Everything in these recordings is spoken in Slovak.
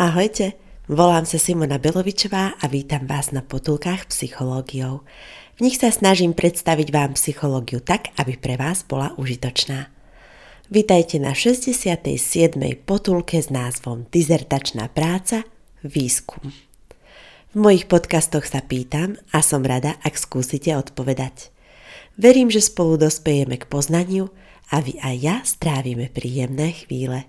Ahojte, volám sa Simona Belovičová a vítam vás na potulkách psychológiou. V nich sa snažím predstaviť vám psychológiu tak, aby pre vás bola užitočná. Vítajte na 67. potulke s názvom Dizertačná práca – Výskum. V mojich podcastoch sa pýtam a som rada, ak skúsite odpovedať. Verím, že spolu dospejeme k poznaniu a vy aj ja strávime príjemné chvíle.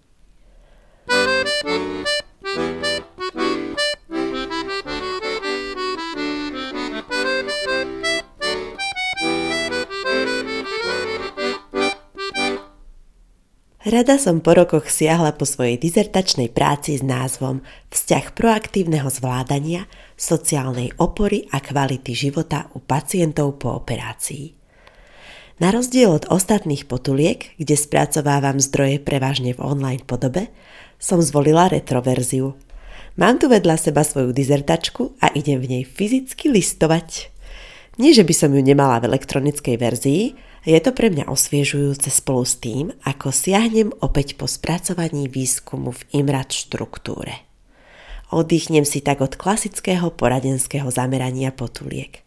Rada som po rokoch siahla po svojej dizertačnej práci s názvom Vzťah proaktívneho zvládania, sociálnej opory a kvality života u pacientov po operácii. Na rozdiel od ostatných potuliek, kde spracovávam zdroje prevažne v online podobe, som zvolila retroverziu. Mám tu vedľa seba svoju dizertačku a idem v nej fyzicky listovať. Nie, že by som ju nemala v elektronickej verzii, je to pre mňa osviežujúce spolu s tým, ako siahnem opäť po spracovaní výskumu v IMRAT štruktúre. Oddychnem si tak od klasického poradenského zamerania potuliek.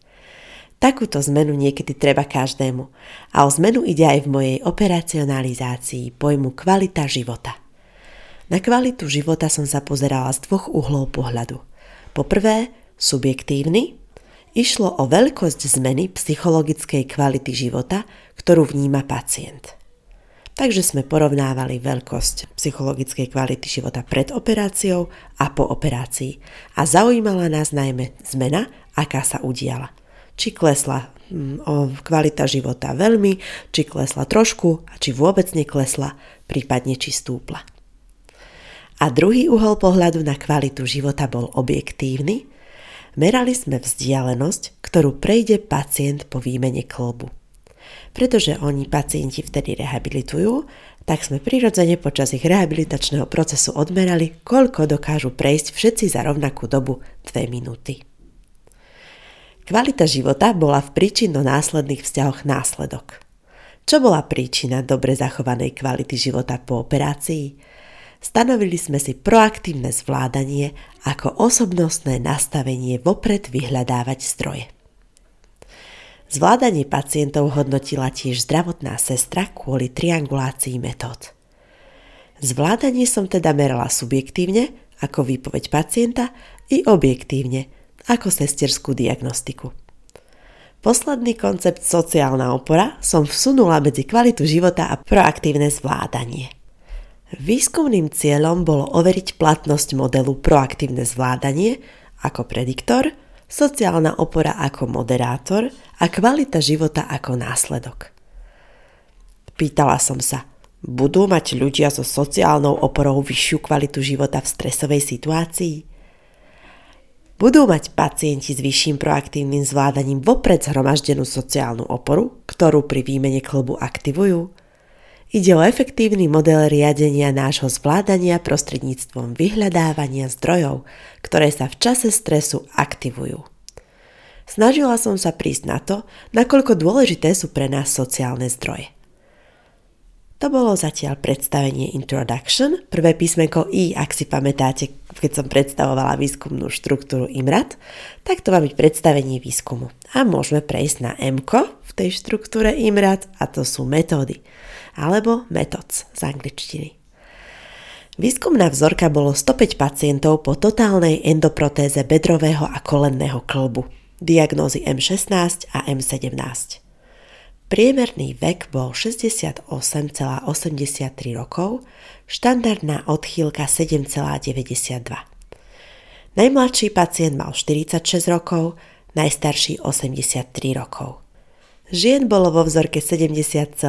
Takúto zmenu niekedy treba každému a o zmenu ide aj v mojej operacionalizácii pojmu kvalita života. Na kvalitu života som sa pozerala z dvoch uhlov pohľadu. Po prvé, subjektívny, Išlo o veľkosť zmeny psychologickej kvality života, ktorú vníma pacient. Takže sme porovnávali veľkosť psychologickej kvality života pred operáciou a po operácii. A zaujímala nás najmä zmena, aká sa udiala. Či klesla mm, kvalita života veľmi, či klesla trošku a či vôbec neklesla, prípadne či stúpla. A druhý uhol pohľadu na kvalitu života bol objektívny, merali sme vzdialenosť, ktorú prejde pacient po výmene klbu. Pretože oni pacienti vtedy rehabilitujú, tak sme prirodzene počas ich rehabilitačného procesu odmerali, koľko dokážu prejsť všetci za rovnakú dobu 2 minúty. Kvalita života bola v príčinno-následných vzťahoch následok. Čo bola príčina dobre zachovanej kvality života po operácii? Stanovili sme si proaktívne zvládanie ako osobnostné nastavenie vopred vyhľadávať zdroje. Zvládanie pacientov hodnotila tiež zdravotná sestra kvôli triangulácii metód. Zvládanie som teda merala subjektívne, ako výpoveď pacienta, i objektívne, ako sesterskú diagnostiku. Posledný koncept sociálna opora som vsunula medzi kvalitu života a proaktívne zvládanie – Výskumným cieľom bolo overiť platnosť modelu proaktívne zvládanie ako prediktor, sociálna opora ako moderátor a kvalita života ako následok. Pýtala som sa, budú mať ľudia so sociálnou oporou vyššiu kvalitu života v stresovej situácii? Budú mať pacienti s vyšším proaktívnym zvládaním vopred zhromaždenú sociálnu oporu, ktorú pri výmene klubu aktivujú? Ide o efektívny model riadenia nášho zvládania prostredníctvom vyhľadávania zdrojov, ktoré sa v čase stresu aktivujú. Snažila som sa prísť na to, nakoľko dôležité sú pre nás sociálne zdroje. To bolo zatiaľ predstavenie Introduction, prvé písmenko I, ak si pamätáte, keď som predstavovala výskumnú štruktúru IMRAT, tak to má byť predstavenie výskumu. A môžeme prejsť na M v tej štruktúre IMRAT a to sú metódy alebo methods z angličtiny. Výskumná vzorka bolo 105 pacientov po totálnej endoprotéze bedrového a kolenného klbu, diagnózy M16 a M17. Priemerný vek bol 68,83 rokov, štandardná odchýlka 7,92. Najmladší pacient mal 46 rokov, najstarší 83 rokov. Žien bolo vo vzorke 70,9%,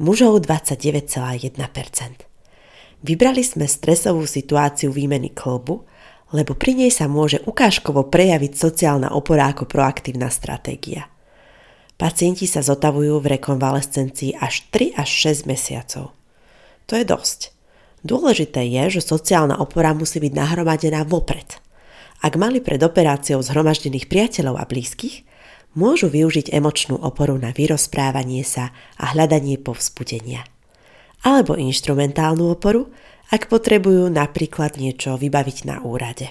mužov 29,1%. Vybrali sme stresovú situáciu výmeny klbu, lebo pri nej sa môže ukážkovo prejaviť sociálna opora ako proaktívna stratégia. Pacienti sa zotavujú v rekonvalescencii až 3 až 6 mesiacov. To je dosť. Dôležité je, že sociálna opora musí byť nahromadená vopred. Ak mali pred operáciou zhromaždených priateľov a blízkych, môžu využiť emočnú oporu na vyrozprávanie sa a hľadanie povzbudenia. Alebo inštrumentálnu oporu, ak potrebujú napríklad niečo vybaviť na úrade.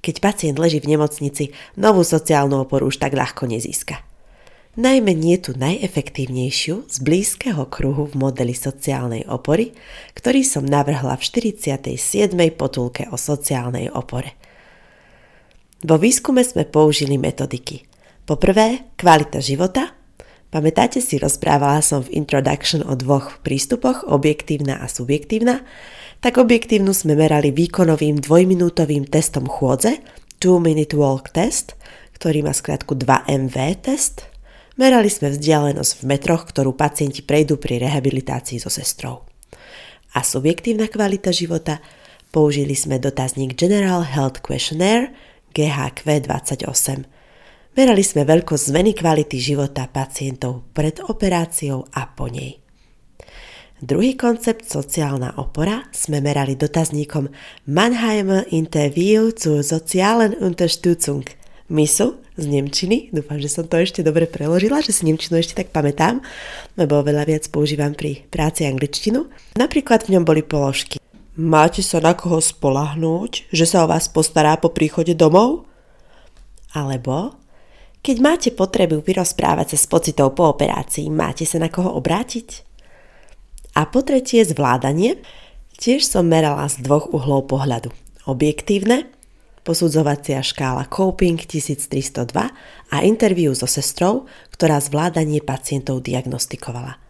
Keď pacient leží v nemocnici, novú sociálnu oporu už tak ľahko nezíska najmä nie tú najefektívnejšiu z blízkeho kruhu v modeli sociálnej opory, ktorý som navrhla v 47. potulke o sociálnej opore. Vo výskume sme použili metodiky. Poprvé, kvalita života. Pamätáte si, rozprávala som v Introduction o dvoch prístupoch, objektívna a subjektívna. Tak objektívnu sme merali výkonovým dvojminútovým testom chôdze, 2 Minute Walk Test, ktorý má skratku 2MV test, Merali sme vzdialenosť v metroch, ktorú pacienti prejdú pri rehabilitácii so sestrou. A subjektívna kvalita života použili sme dotazník General Health Questionnaire GHQ 28. Merali sme veľkosť zmeny kvality života pacientov pred operáciou a po nej. Druhý koncept sociálna opora sme merali dotazníkom Mannheimer Interview zur sozialen Unterstützung – MISU z Nemčiny. Dúfam, že som to ešte dobre preložila, že si Nemčinu ešte tak pamätám, lebo veľa viac používam pri práci angličtinu. Napríklad v ňom boli položky. Máte sa na koho spolahnúť, že sa o vás postará po príchode domov? Alebo keď máte potrebu vyrozprávať sa s pocitou po operácii, máte sa na koho obrátiť? A po tretie zvládanie. Tiež som merala z dvoch uhlov pohľadu. Objektívne posudzovacia škála Coping 1302 a interviu so sestrou, ktorá zvládanie pacientov diagnostikovala.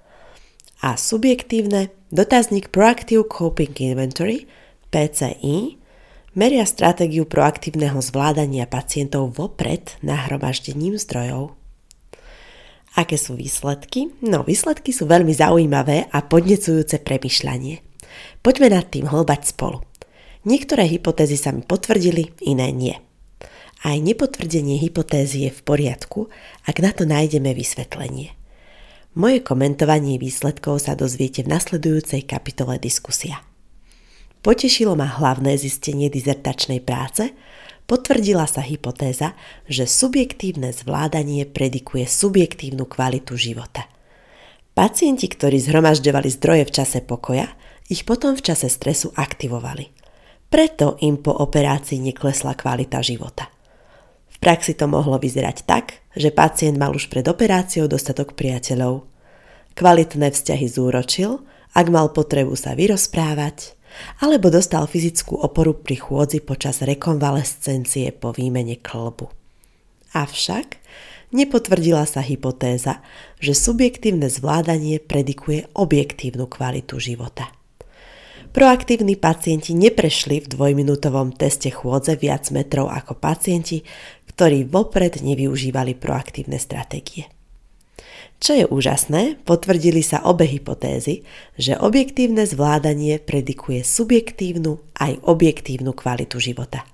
A subjektívne dotazník Proactive Coping Inventory PCI meria stratégiu proaktívneho zvládania pacientov vopred nahromaždením zdrojov. Aké sú výsledky? No, výsledky sú veľmi zaujímavé a podnecujúce premyšľanie. Poďme nad tým hlbať spolu. Niektoré hypotézy sa mi potvrdili, iné nie. Aj nepotvrdenie hypotézy je v poriadku, ak na to nájdeme vysvetlenie. Moje komentovanie výsledkov sa dozviete v nasledujúcej kapitole diskusia. Potešilo ma hlavné zistenie dizertačnej práce, potvrdila sa hypotéza, že subjektívne zvládanie predikuje subjektívnu kvalitu života. Pacienti, ktorí zhromažďovali zdroje v čase pokoja, ich potom v čase stresu aktivovali – preto im po operácii neklesla kvalita života. V praxi to mohlo vyzerať tak, že pacient mal už pred operáciou dostatok priateľov. Kvalitné vzťahy zúročil, ak mal potrebu sa vyrozprávať, alebo dostal fyzickú oporu pri chôdzi počas rekonvalescencie po výmene klbu. Avšak nepotvrdila sa hypotéza, že subjektívne zvládanie predikuje objektívnu kvalitu života. Proaktívni pacienti neprešli v dvojminútovom teste chôdze viac metrov ako pacienti, ktorí vopred nevyužívali proaktívne stratégie. Čo je úžasné, potvrdili sa obe hypotézy, že objektívne zvládanie predikuje subjektívnu aj objektívnu kvalitu života.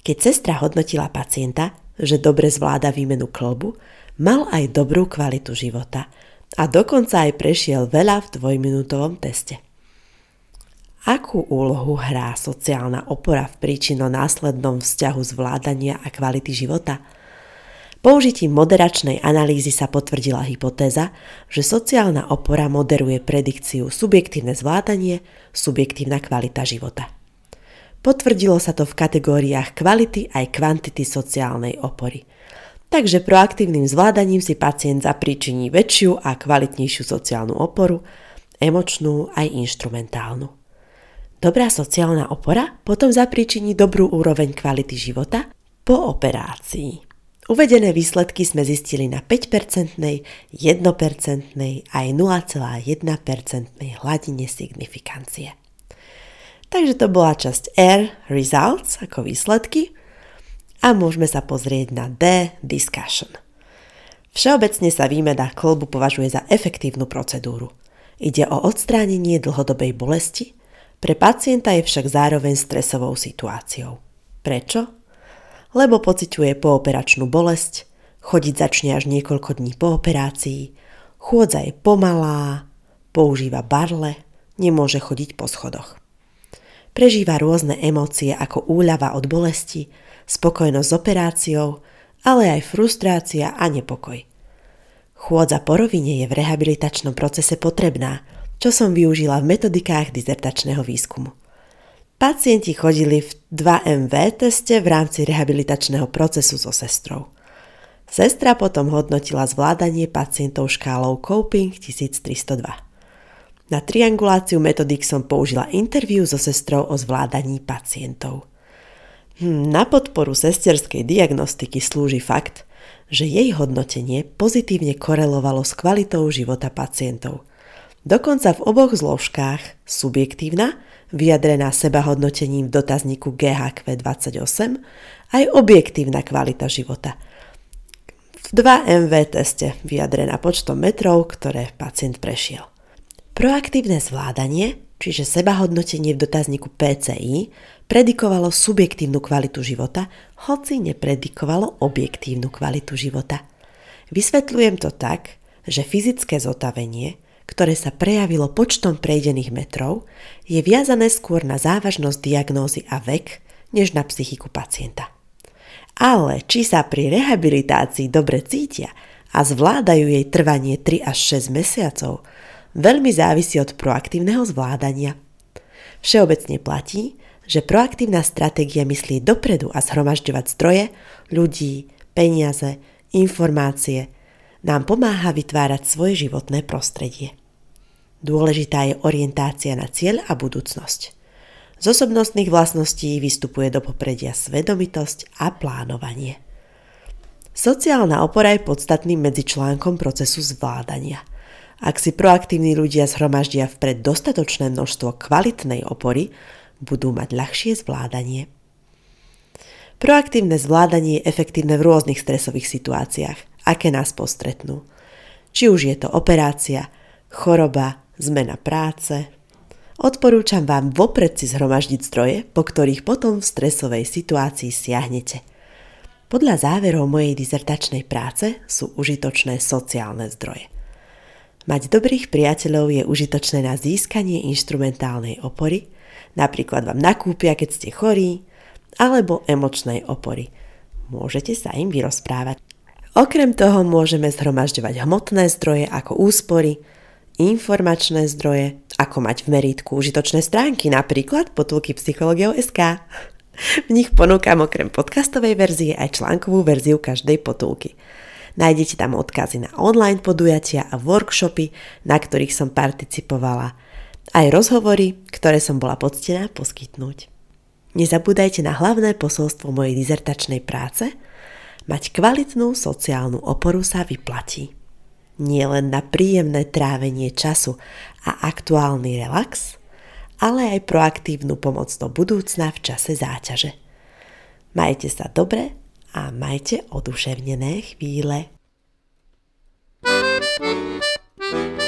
Keď sestra hodnotila pacienta, že dobre zvláda výmenu klbu, mal aj dobrú kvalitu života a dokonca aj prešiel veľa v dvojminútovom teste. Akú úlohu hrá sociálna opora v príčino-následnom vzťahu zvládania a kvality života? Použitím moderačnej analýzy sa potvrdila hypotéza, že sociálna opora moderuje predikciu subjektívne zvládanie, subjektívna kvalita života. Potvrdilo sa to v kategóriách kvality aj kvantity sociálnej opory. Takže proaktívnym zvládaním si pacient zapríčiní väčšiu a kvalitnejšiu sociálnu oporu, emočnú aj inštrumentálnu. Dobrá sociálna opora potom zapríčiní dobrú úroveň kvality života po operácii. Uvedené výsledky sme zistili na 5%, 1% aj 0,1% hladine signifikancie. Takže to bola časť R, results, ako výsledky, a môžeme sa pozrieť na D, discussion. Všeobecne sa výmena klbu považuje za efektívnu procedúru. Ide o odstránenie dlhodobej bolesti, pre pacienta je však zároveň stresovou situáciou. Prečo? Lebo pociťuje pooperačnú bolesť, chodiť začne až niekoľko dní po operácii, chôdza je pomalá, používa barle, nemôže chodiť po schodoch. Prežíva rôzne emócie ako úľava od bolesti, spokojnosť s operáciou, ale aj frustrácia a nepokoj. Chôdza po rovine je v rehabilitačnom procese potrebná, čo som využila v metodikách dizertačného výskumu. Pacienti chodili v 2MV teste v rámci rehabilitačného procesu so sestrou. Sestra potom hodnotila zvládanie pacientov škálou Coping 1302. Na trianguláciu metodik som použila interviu so sestrou o zvládaní pacientov. Hm, na podporu sesterskej diagnostiky slúži fakt, že jej hodnotenie pozitívne korelovalo s kvalitou života pacientov. Dokonca v oboch zložkách subjektívna vyjadrená sebahodnotením v dotazníku GHQ28, aj objektívna kvalita života. V 2MV teste vyjadrená počtom metrov, ktoré pacient prešiel. Proaktívne zvládanie, čiže sebahodnotenie v dotazníku PCI, predikovalo subjektívnu kvalitu života, hoci nepredikovalo objektívnu kvalitu života. Vysvetľujem to tak, že fyzické zotavenie ktoré sa prejavilo počtom prejdených metrov, je viazané skôr na závažnosť diagnózy a vek, než na psychiku pacienta. Ale či sa pri rehabilitácii dobre cítia a zvládajú jej trvanie 3 až 6 mesiacov, veľmi závisí od proaktívneho zvládania. Všeobecne platí, že proaktívna stratégia myslí dopredu a zhromažďovať zdroje, ľudí, peniaze, informácie, nám pomáha vytvárať svoje životné prostredie. Dôležitá je orientácia na cieľ a budúcnosť. Z osobnostných vlastností vystupuje do popredia svedomitosť a plánovanie. Sociálna opora je podstatným medzičlánkom procesu zvládania. Ak si proaktívni ľudia zhromaždia vpred dostatočné množstvo kvalitnej opory, budú mať ľahšie zvládanie. Proaktívne zvládanie je efektívne v rôznych stresových situáciách, aké nás postretnú. Či už je to operácia, choroba, zmena práce. Odporúčam vám vopred si zhromaždiť zdroje, po ktorých potom v stresovej situácii siahnete. Podľa záverov mojej dizertačnej práce sú užitočné sociálne zdroje. Mať dobrých priateľov je užitočné na získanie inštrumentálnej opory, napríklad vám nakúpia, keď ste chorí, alebo emočnej opory. Môžete sa im vyrozprávať. Okrem toho môžeme zhromažďovať hmotné zdroje ako úspory, informačné zdroje, ako mať v meritku užitočné stránky, napríklad potulky psychologiou.sk. V nich ponúkam okrem podcastovej verzie aj článkovú verziu každej potulky. Nájdete tam odkazy na online podujatia a workshopy, na ktorých som participovala, aj rozhovory, ktoré som bola poctená poskytnúť. Nezabúdajte na hlavné posolstvo mojej dizertačnej práce. Mať kvalitnú sociálnu oporu sa vyplatí nie len na príjemné trávenie času a aktuálny relax, ale aj proaktívnu pomoc do budúcna v čase záťaže. Majte sa dobre a majte oduševnené chvíle. thank you